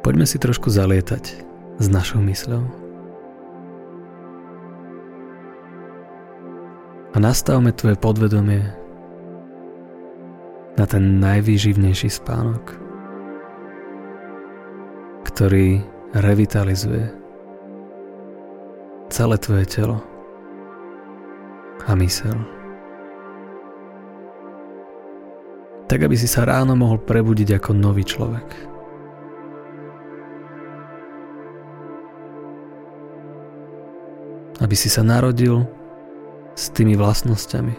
Poďme si trošku zalietať s našou mysľou. A nastavme tvoje podvedomie na ten najvýživnejší spánok, ktorý revitalizuje celé tvoje telo a mysel. Tak, aby si sa ráno mohol prebudiť ako nový človek. Aby si sa narodil s tými vlastnosťami,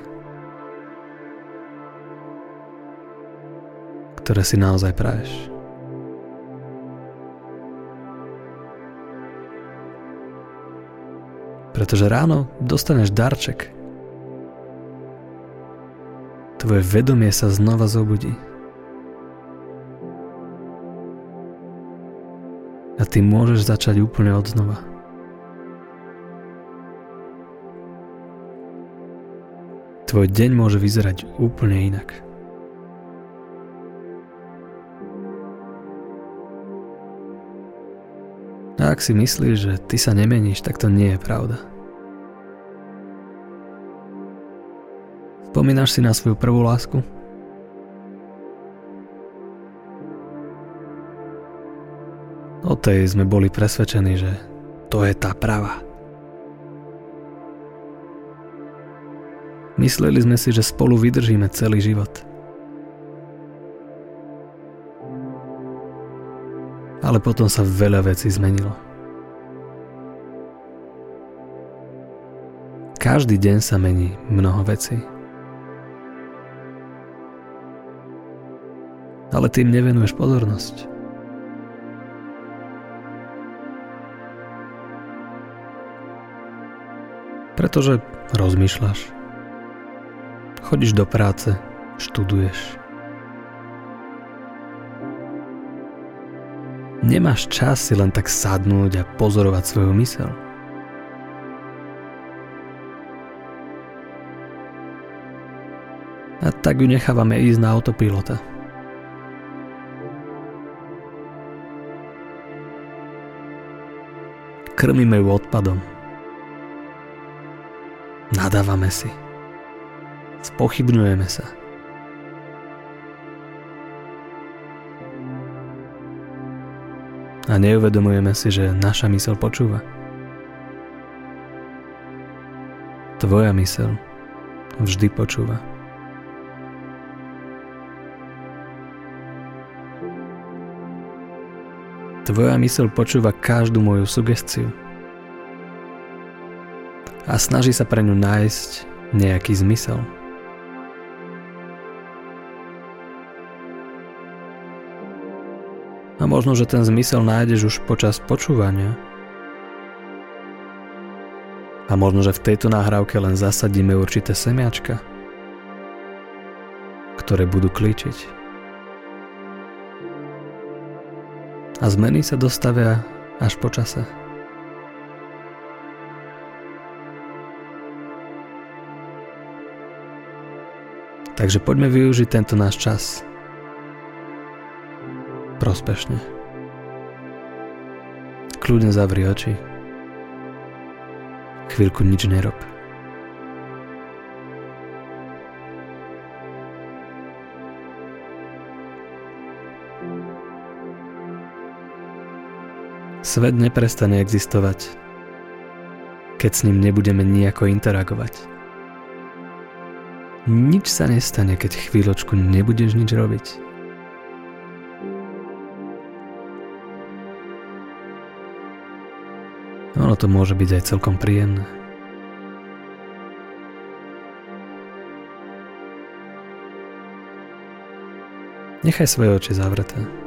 ktoré si naozaj praješ. Pretože ráno dostaneš darček. Tvoje vedomie sa znova zobudí. A ty môžeš začať úplne od znova. Tvoj deň môže vyzerať úplne inak. A ak si myslíš, že ty sa nemeníš, tak to nie je pravda. Spomínaš si na svoju prvú lásku? O tej sme boli presvedčení, že to je tá pravá. Mysleli sme si, že spolu vydržíme celý život. Ale potom sa veľa vecí zmenilo. Každý deň sa mení mnoho vecí. Ale tým nevenuješ pozornosť. Pretože rozmýšľaš. Chodíš do práce, študuješ. Nemáš čas si len tak sadnúť a pozorovať svoju mysel. A tak ju nechávame ísť na autopilota. Krmíme ju odpadom. Nadávame si. Spochybňujeme sa. A neuvedomujeme si, že naša mysel počúva. Tvoja mysel vždy počúva. Tvoja mysel počúva každú moju sugestiu a snaží sa pre ňu nájsť nejaký zmysel. A možno, že ten zmysel nájdeš už počas počúvania. A možno, že v tejto nahrávke len zasadíme určité semiačka, ktoré budú klíčiť. A zmeny sa dostavia až po čase. Takže poďme využiť tento náš čas prospešne. Kľudne zavri oči. Chvíľku nič nerob. Svet neprestane existovať, keď s ním nebudeme nejako interagovať. Nič sa nestane, keď chvíľočku nebudeš nič robiť. Ono to môže byť aj celkom príjemné. Nechaj svoje oči zavreté.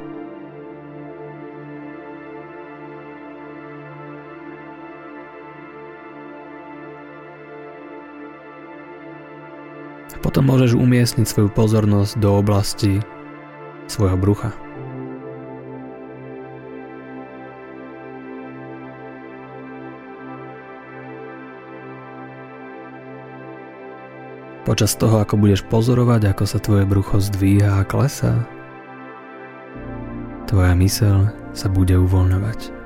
Potom môžeš umiestniť svoju pozornosť do oblasti svojho brucha. Počas toho, ako budeš pozorovať, ako sa tvoje brucho zdvíha a klesá, tvoja mysel sa bude uvoľňovať.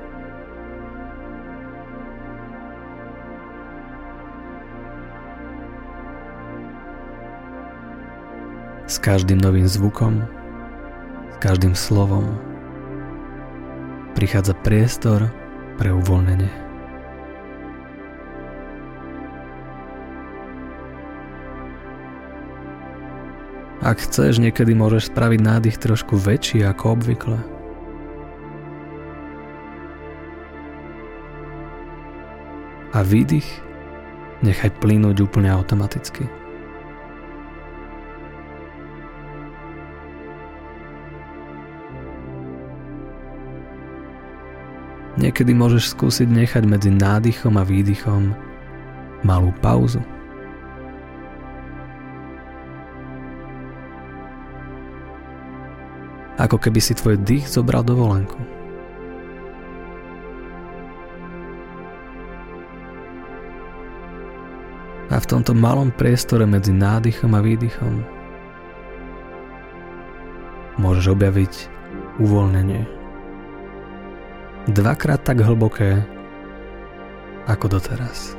Každým novým zvukom, s každým slovom prichádza priestor pre uvoľnenie. Ak chceš, niekedy môžeš spraviť nádych trošku väčší ako obvykle. A výdych nechaj plynúť úplne automaticky. Niekedy môžeš skúsiť nechať medzi nádychom a výdychom malú pauzu. Ako keby si tvoj dých zobral dovolenku. A v tomto malom priestore medzi nádychom a výdychom môžeš objaviť uvoľnenie. Dvakrát tak hlboké ako doteraz.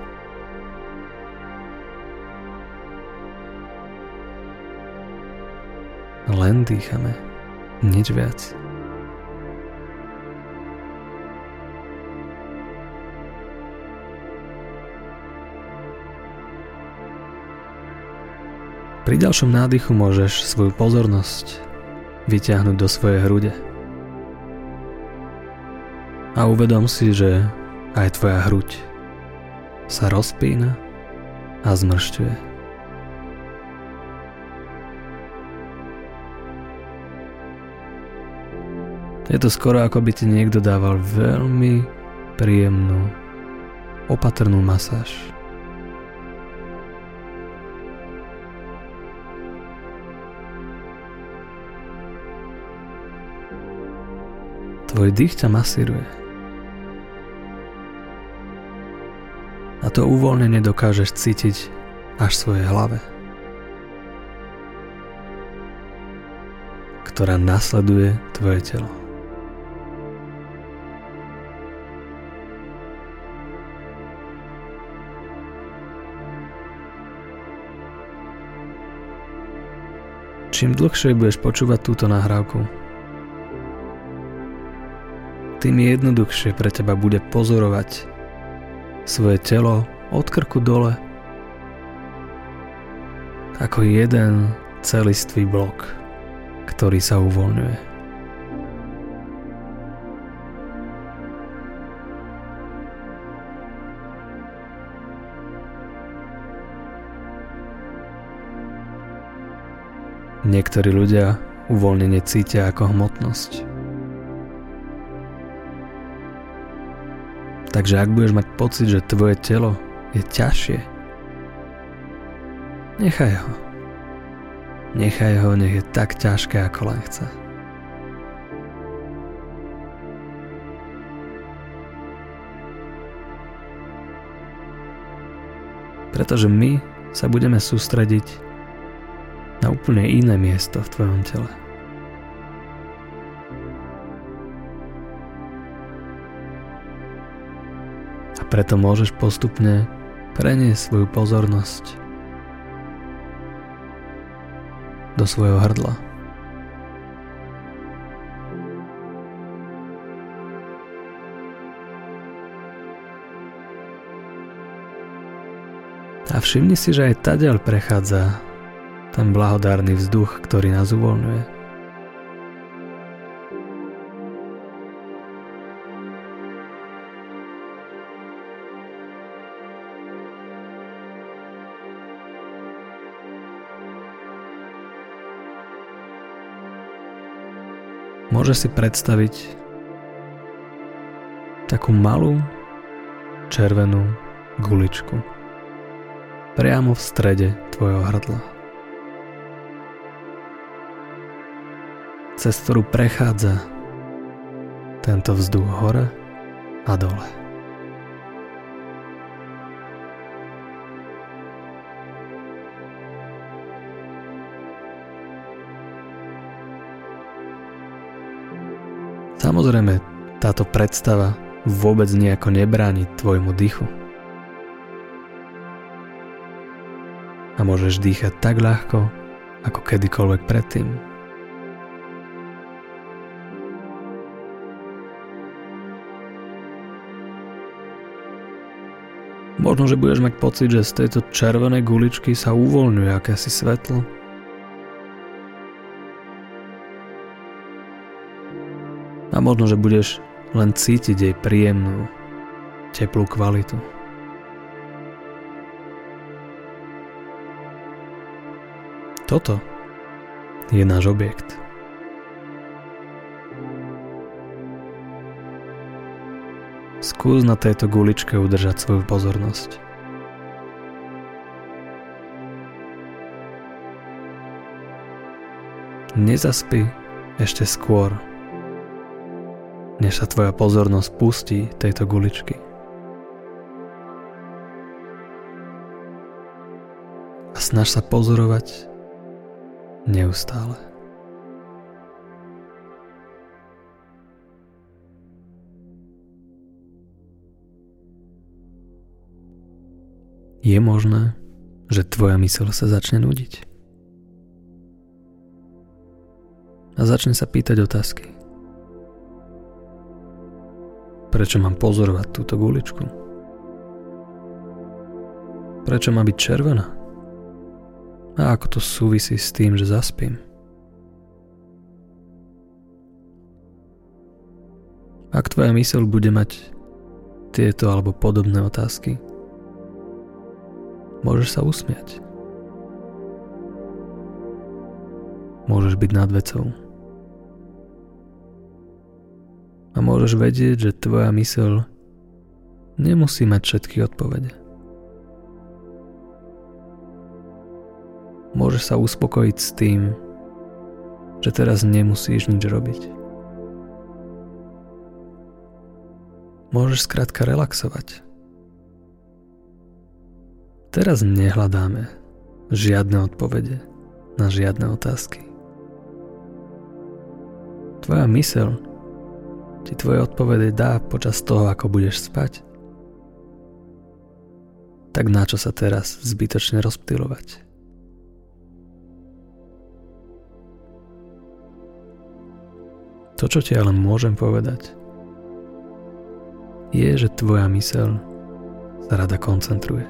Len dýchame. Nič viac. Pri ďalšom nádychu môžeš svoju pozornosť vyťahnuť do svojej hrude. A uvedom si, že aj tvoja hruď sa rozpína a zmršťuje. Je to skoro ako by ti niekto dával veľmi príjemnú, opatrnú masáž. Tvoj dých ťa masíruje. A to uvoľnenie dokážeš cítiť až v svojej hlave. ktorá nasleduje tvoje telo. Čím dlhšie budeš počúvať túto nahrávku, tým jednoduchšie pre teba bude pozorovať svoje telo od krku dole ako jeden celistvý blok, ktorý sa uvoľňuje. Niektorí ľudia uvoľnenie cítia ako hmotnosť. Takže ak budeš mať pocit, že tvoje telo je ťažšie, nechaj ho. Nechaj ho, nech je tak ťažké, ako len chce. Pretože my sa budeme sústrediť na úplne iné miesto v tvojom tele. Preto môžeš postupne preniesť svoju pozornosť do svojho hrdla. A všimni si, že aj tadiaľ prechádza ten blahodárny vzduch, ktorý nás uvoľňuje. Môže si predstaviť takú malú červenú guličku priamo v strede tvojho hrdla. cez ktorú prechádza tento vzduch hore a dole. Táto predstava vôbec nejako nebráni tvojmu dýchu. A môžeš dýchať tak ľahko, ako kedykoľvek predtým. Možno, že budeš mať pocit, že z tejto červenej guličky sa uvoľňuje akési svetlo. A možno, že budeš len cítiť jej príjemnú, teplú kvalitu. Toto je náš objekt. Skús na tejto guličke udržať svoju pozornosť. Nezaspí ešte skôr, než sa tvoja pozornosť pustí tejto guličky. A snaž sa pozorovať neustále. je možné, že tvoja mysl sa začne nudiť. A začne sa pýtať otázky. Prečo mám pozorovať túto guličku? Prečo má byť červená? A ako to súvisí s tým, že zaspím? Ak tvoja mysl bude mať tieto alebo podobné otázky, Môžeš sa usmiať. Môžeš byť nad vecou. Môžeš vedieť, že tvoja mysel nemusí mať všetky odpovede. Môžeš sa uspokojiť s tým, že teraz nemusíš nič robiť. Môžeš skrátka relaxovať. Teraz nehľadáme žiadne odpovede na žiadne otázky. Tvoja mysel ti tvoje odpovede dá počas toho, ako budeš spať. Tak na čo sa teraz zbytočne rozptylovať? To, čo ti ale môžem povedať, je, že tvoja mysel sa rada koncentruje.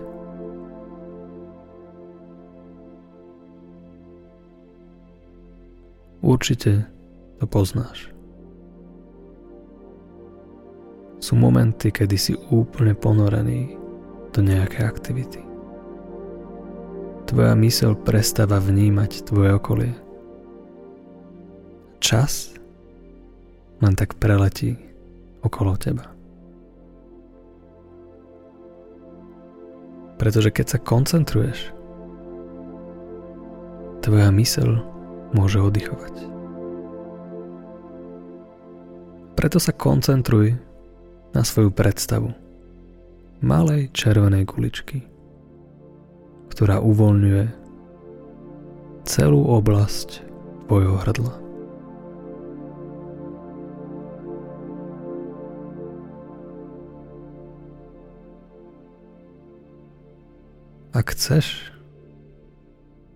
Určite to poznáš. Sú momenty, kedy si úplne ponorený do nejakej aktivity. Tvoja mysel prestáva vnímať tvoje okolie. Čas len tak preletí okolo teba. Pretože keď sa koncentruješ, tvoja mysel môže oddychovať. Preto sa koncentruj na svoju predstavu malej červenej guličky, ktorá uvoľňuje celú oblasť tvojho hrdla. Ak chceš,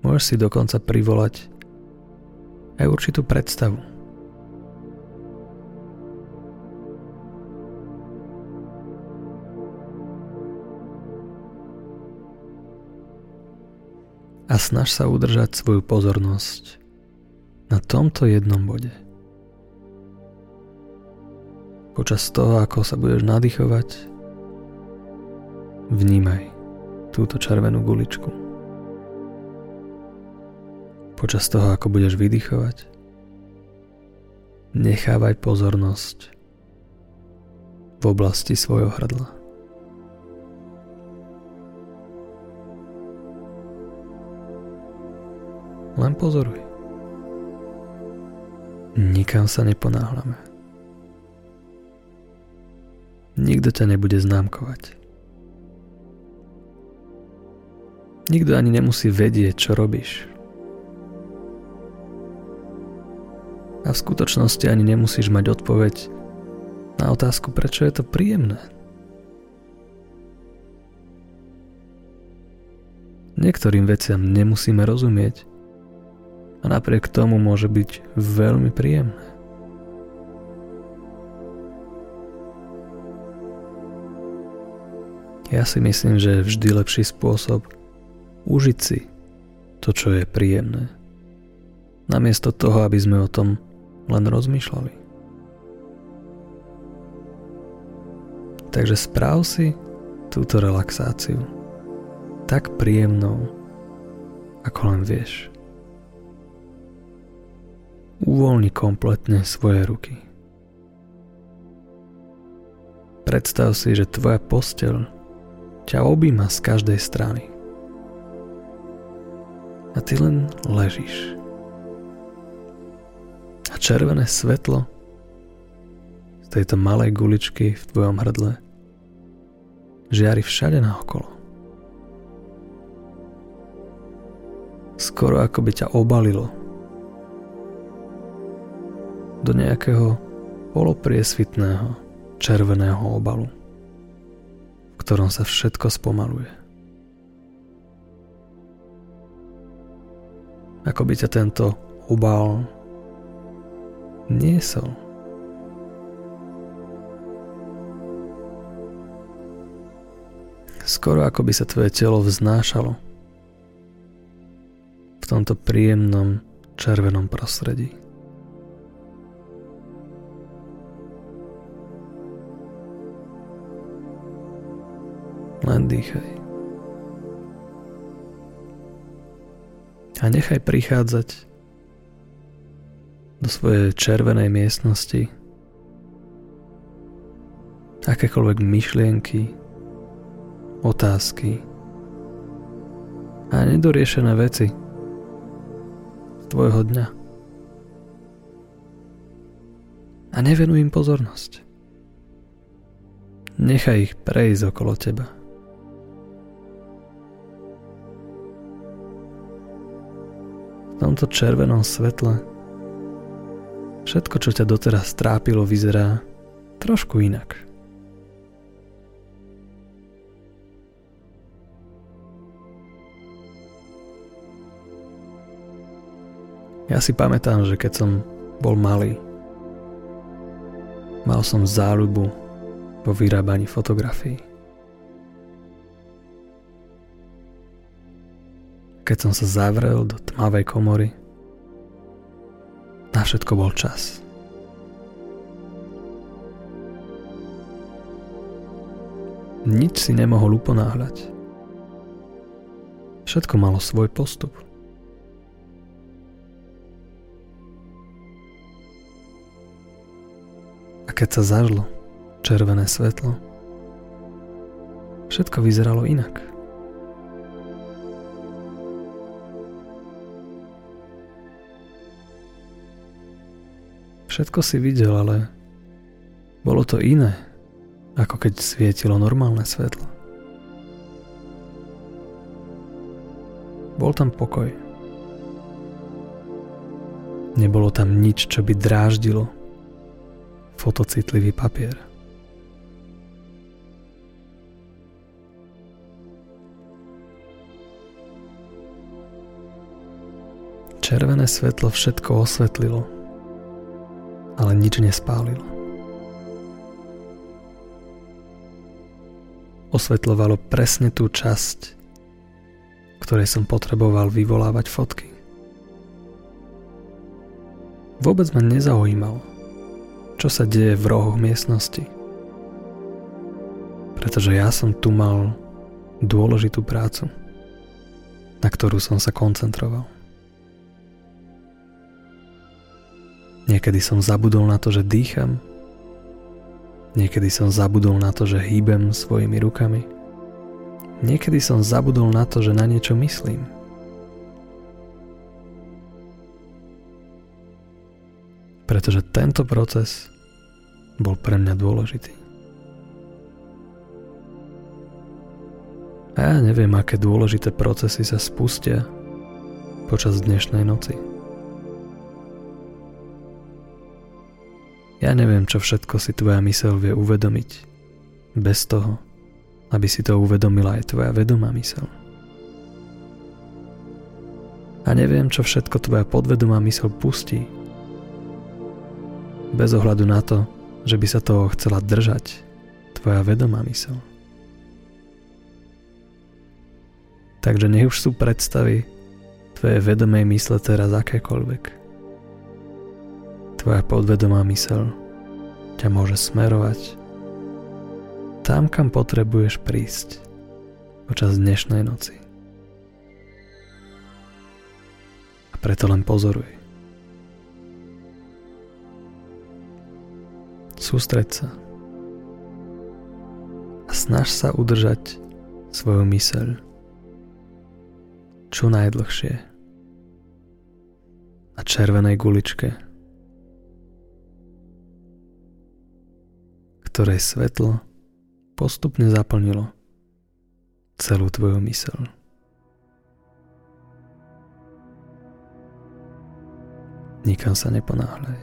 môžeš si dokonca privolať aj určitú predstavu. A snaž sa udržať svoju pozornosť na tomto jednom bode. Počas toho, ako sa budeš nadýchovať, vnímaj túto červenú guličku počas toho, ako budeš vydychovať. Nechávaj pozornosť v oblasti svojho hrdla. Len pozoruj. Nikam sa neponáhľame. Nikto ťa nebude známkovať. Nikto ani nemusí vedieť, čo robíš. A v skutočnosti ani nemusíš mať odpoveď na otázku, prečo je to príjemné. Niektorým veciam nemusíme rozumieť a napriek tomu môže byť veľmi príjemné. Ja si myslím, že vždy lepší spôsob užiť si to, čo je príjemné. Namiesto toho, aby sme o tom len rozmýšľali. Takže správ si túto relaxáciu tak príjemnou, ako len vieš. Uvoľni kompletne svoje ruky. Predstav si, že tvoja posteľ ťa objíma z každej strany. A ty len ležíš. A červené svetlo z tejto malej guličky v tvojom hrdle žiari všade naokolo. Skoro ako by ťa obalilo do nejakého polopriesvitného červeného obalu ktorom sa všetko spomaluje. Ako by ťa tento obal niesol. Skoro ako by sa tvoje telo vznášalo v tomto príjemnom červenom prostredí. Len. A nechaj prichádzať do svojej červenej miestnosti akékoľvek myšlienky, otázky a nedoriešené veci z tvojho dňa. A nevenuj im pozornosť. Nechaj ich prejsť okolo teba. Tomto červenom svetle všetko, čo ťa doteraz trápilo, vyzerá trošku inak. Ja si pamätám, že keď som bol malý, mal som záľubu vo vyrábaní fotografií. Keď som sa zavrel do tmavej komory. Na všetko bol čas. Nič si nemohol uponáhľať. Všetko malo svoj postup. A keď sa zažlo červené svetlo, všetko vyzeralo inak. Všetko si videl, ale bolo to iné, ako keď svietilo normálne svetlo. Bol tam pokoj. Nebolo tam nič, čo by dráždilo fotocitlivý papier. Červené svetlo všetko osvetlilo ale nič nespálil. Osvetľovalo presne tú časť, ktorej som potreboval vyvolávať fotky. Vôbec ma nezaujímalo, čo sa deje v rohoch miestnosti. Pretože ja som tu mal dôležitú prácu, na ktorú som sa koncentroval. Niekedy som zabudol na to, že dýcham. Niekedy som zabudol na to, že hýbem svojimi rukami. Niekedy som zabudol na to, že na niečo myslím. Pretože tento proces bol pre mňa dôležitý. A ja neviem, aké dôležité procesy sa spustia počas dnešnej noci. Ja neviem, čo všetko si tvoja mysel vie uvedomiť bez toho, aby si to uvedomila aj tvoja vedomá mysel. A neviem, čo všetko tvoja podvedomá mysel pustí. Bez ohľadu na to, že by sa toho chcela držať tvoja vedomá mysel. Takže nech už sú predstavy tvojej vedomej mysle teraz akékoľvek. Tvoja podvedomá mysel ťa môže smerovať tam, kam potrebuješ prísť počas dnešnej noci. A preto len pozoruj. Sústreď sa a snaž sa udržať svoju myseľ čo najdlhšie na červenej guličke ktorej svetlo postupne zaplnilo celú tvoju mysel. Nikam sa neponáhľaj.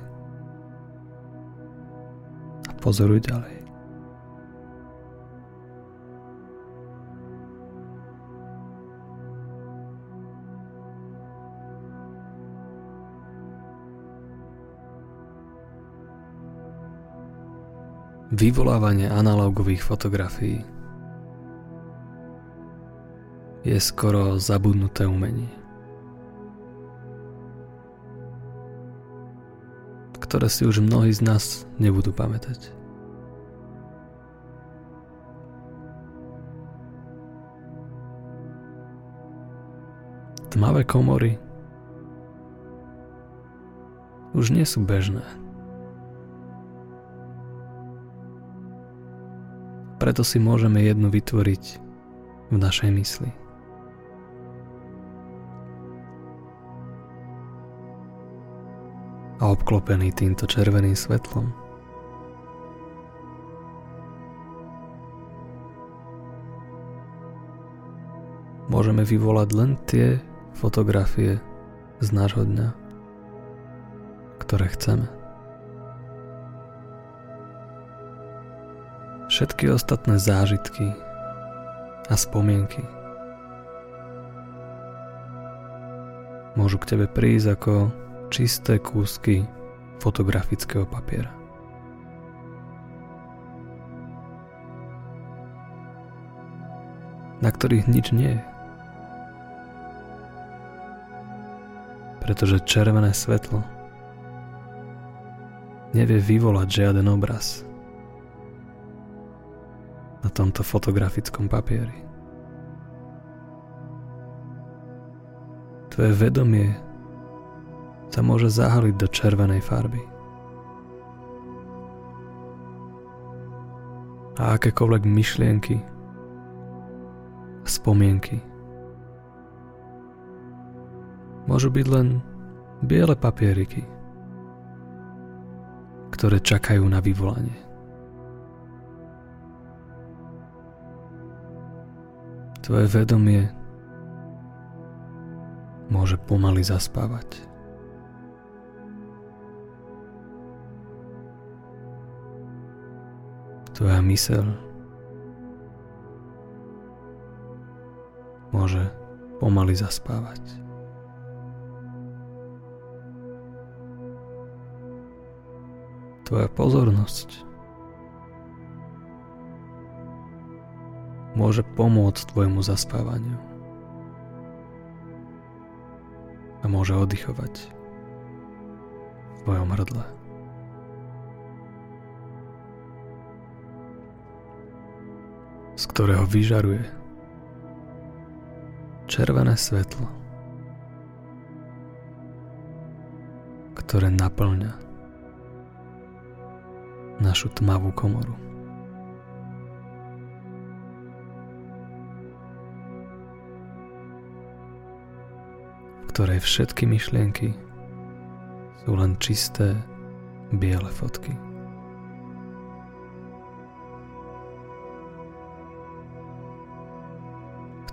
A pozoruj ďalej. Vyvolávanie analogových fotografií je skoro zabudnuté umenie, ktoré si už mnohí z nás nebudú pamätať. Tmavé komory už nie sú bežné. Preto si môžeme jednu vytvoriť v našej mysli. A obklopený týmto červeným svetlom môžeme vyvolať len tie fotografie z nášho dňa, ktoré chceme. Všetky ostatné zážitky a spomienky môžu k tebe prísť ako čisté kúsky fotografického papiera. na ktorých nič nie je. Pretože červené svetlo nevie vyvolať žiaden obraz tomto fotografickom papieri. Tvoje vedomie sa môže zahaliť do červenej farby. A akékoľvek myšlienky spomienky môžu byť len biele papieriky, ktoré čakajú na vyvolanie. Tvoje vedomie môže pomaly zaspávať. Tvoja mysel môže pomaly zaspávať. Tvoja pozornosť môže pomôcť tvojmu zaspávaniu. A môže oddychovať v tvojom hrdle. z ktorého vyžaruje červené svetlo, ktoré naplňa našu tmavú komoru. Ktorej všetky myšlienky sú len čisté biele fotky.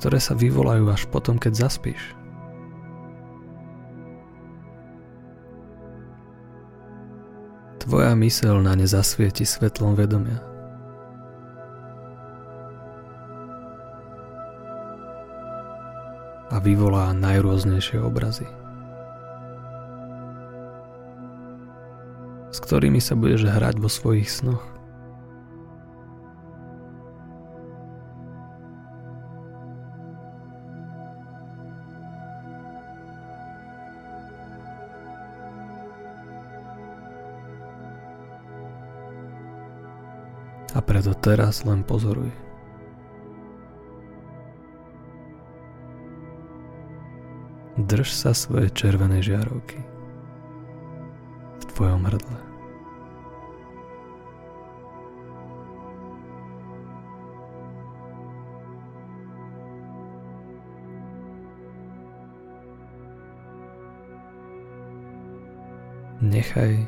ktoré sa vyvolajú až potom, keď zaspíš. Tvoja mysel na ne zasvieti svetlom vedomia. A vyvolá najrôznejšie obrazy. S ktorými sa budeš hrať vo svojich snoch. A preto teraz len pozoruj. Drž sa svoje červené žiarovky v tvojom hrdle. Nechaj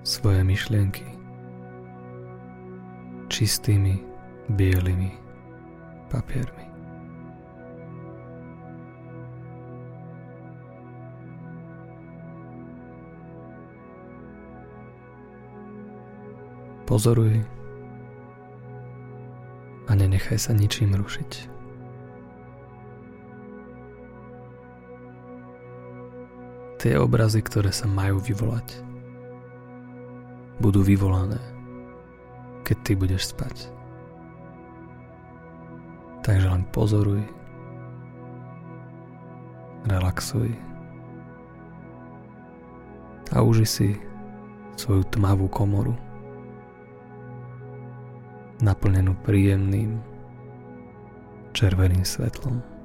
svoje myšlienky čistými bielými papiermi. Pozoruj a nenechaj sa ničím rušiť. Tie obrazy, ktoré sa majú vyvolať, budú vyvolané keď ty budeš spať. Takže len pozoruj, relaxuj a uži si svoju tmavú komoru naplnenú príjemným červeným svetlom.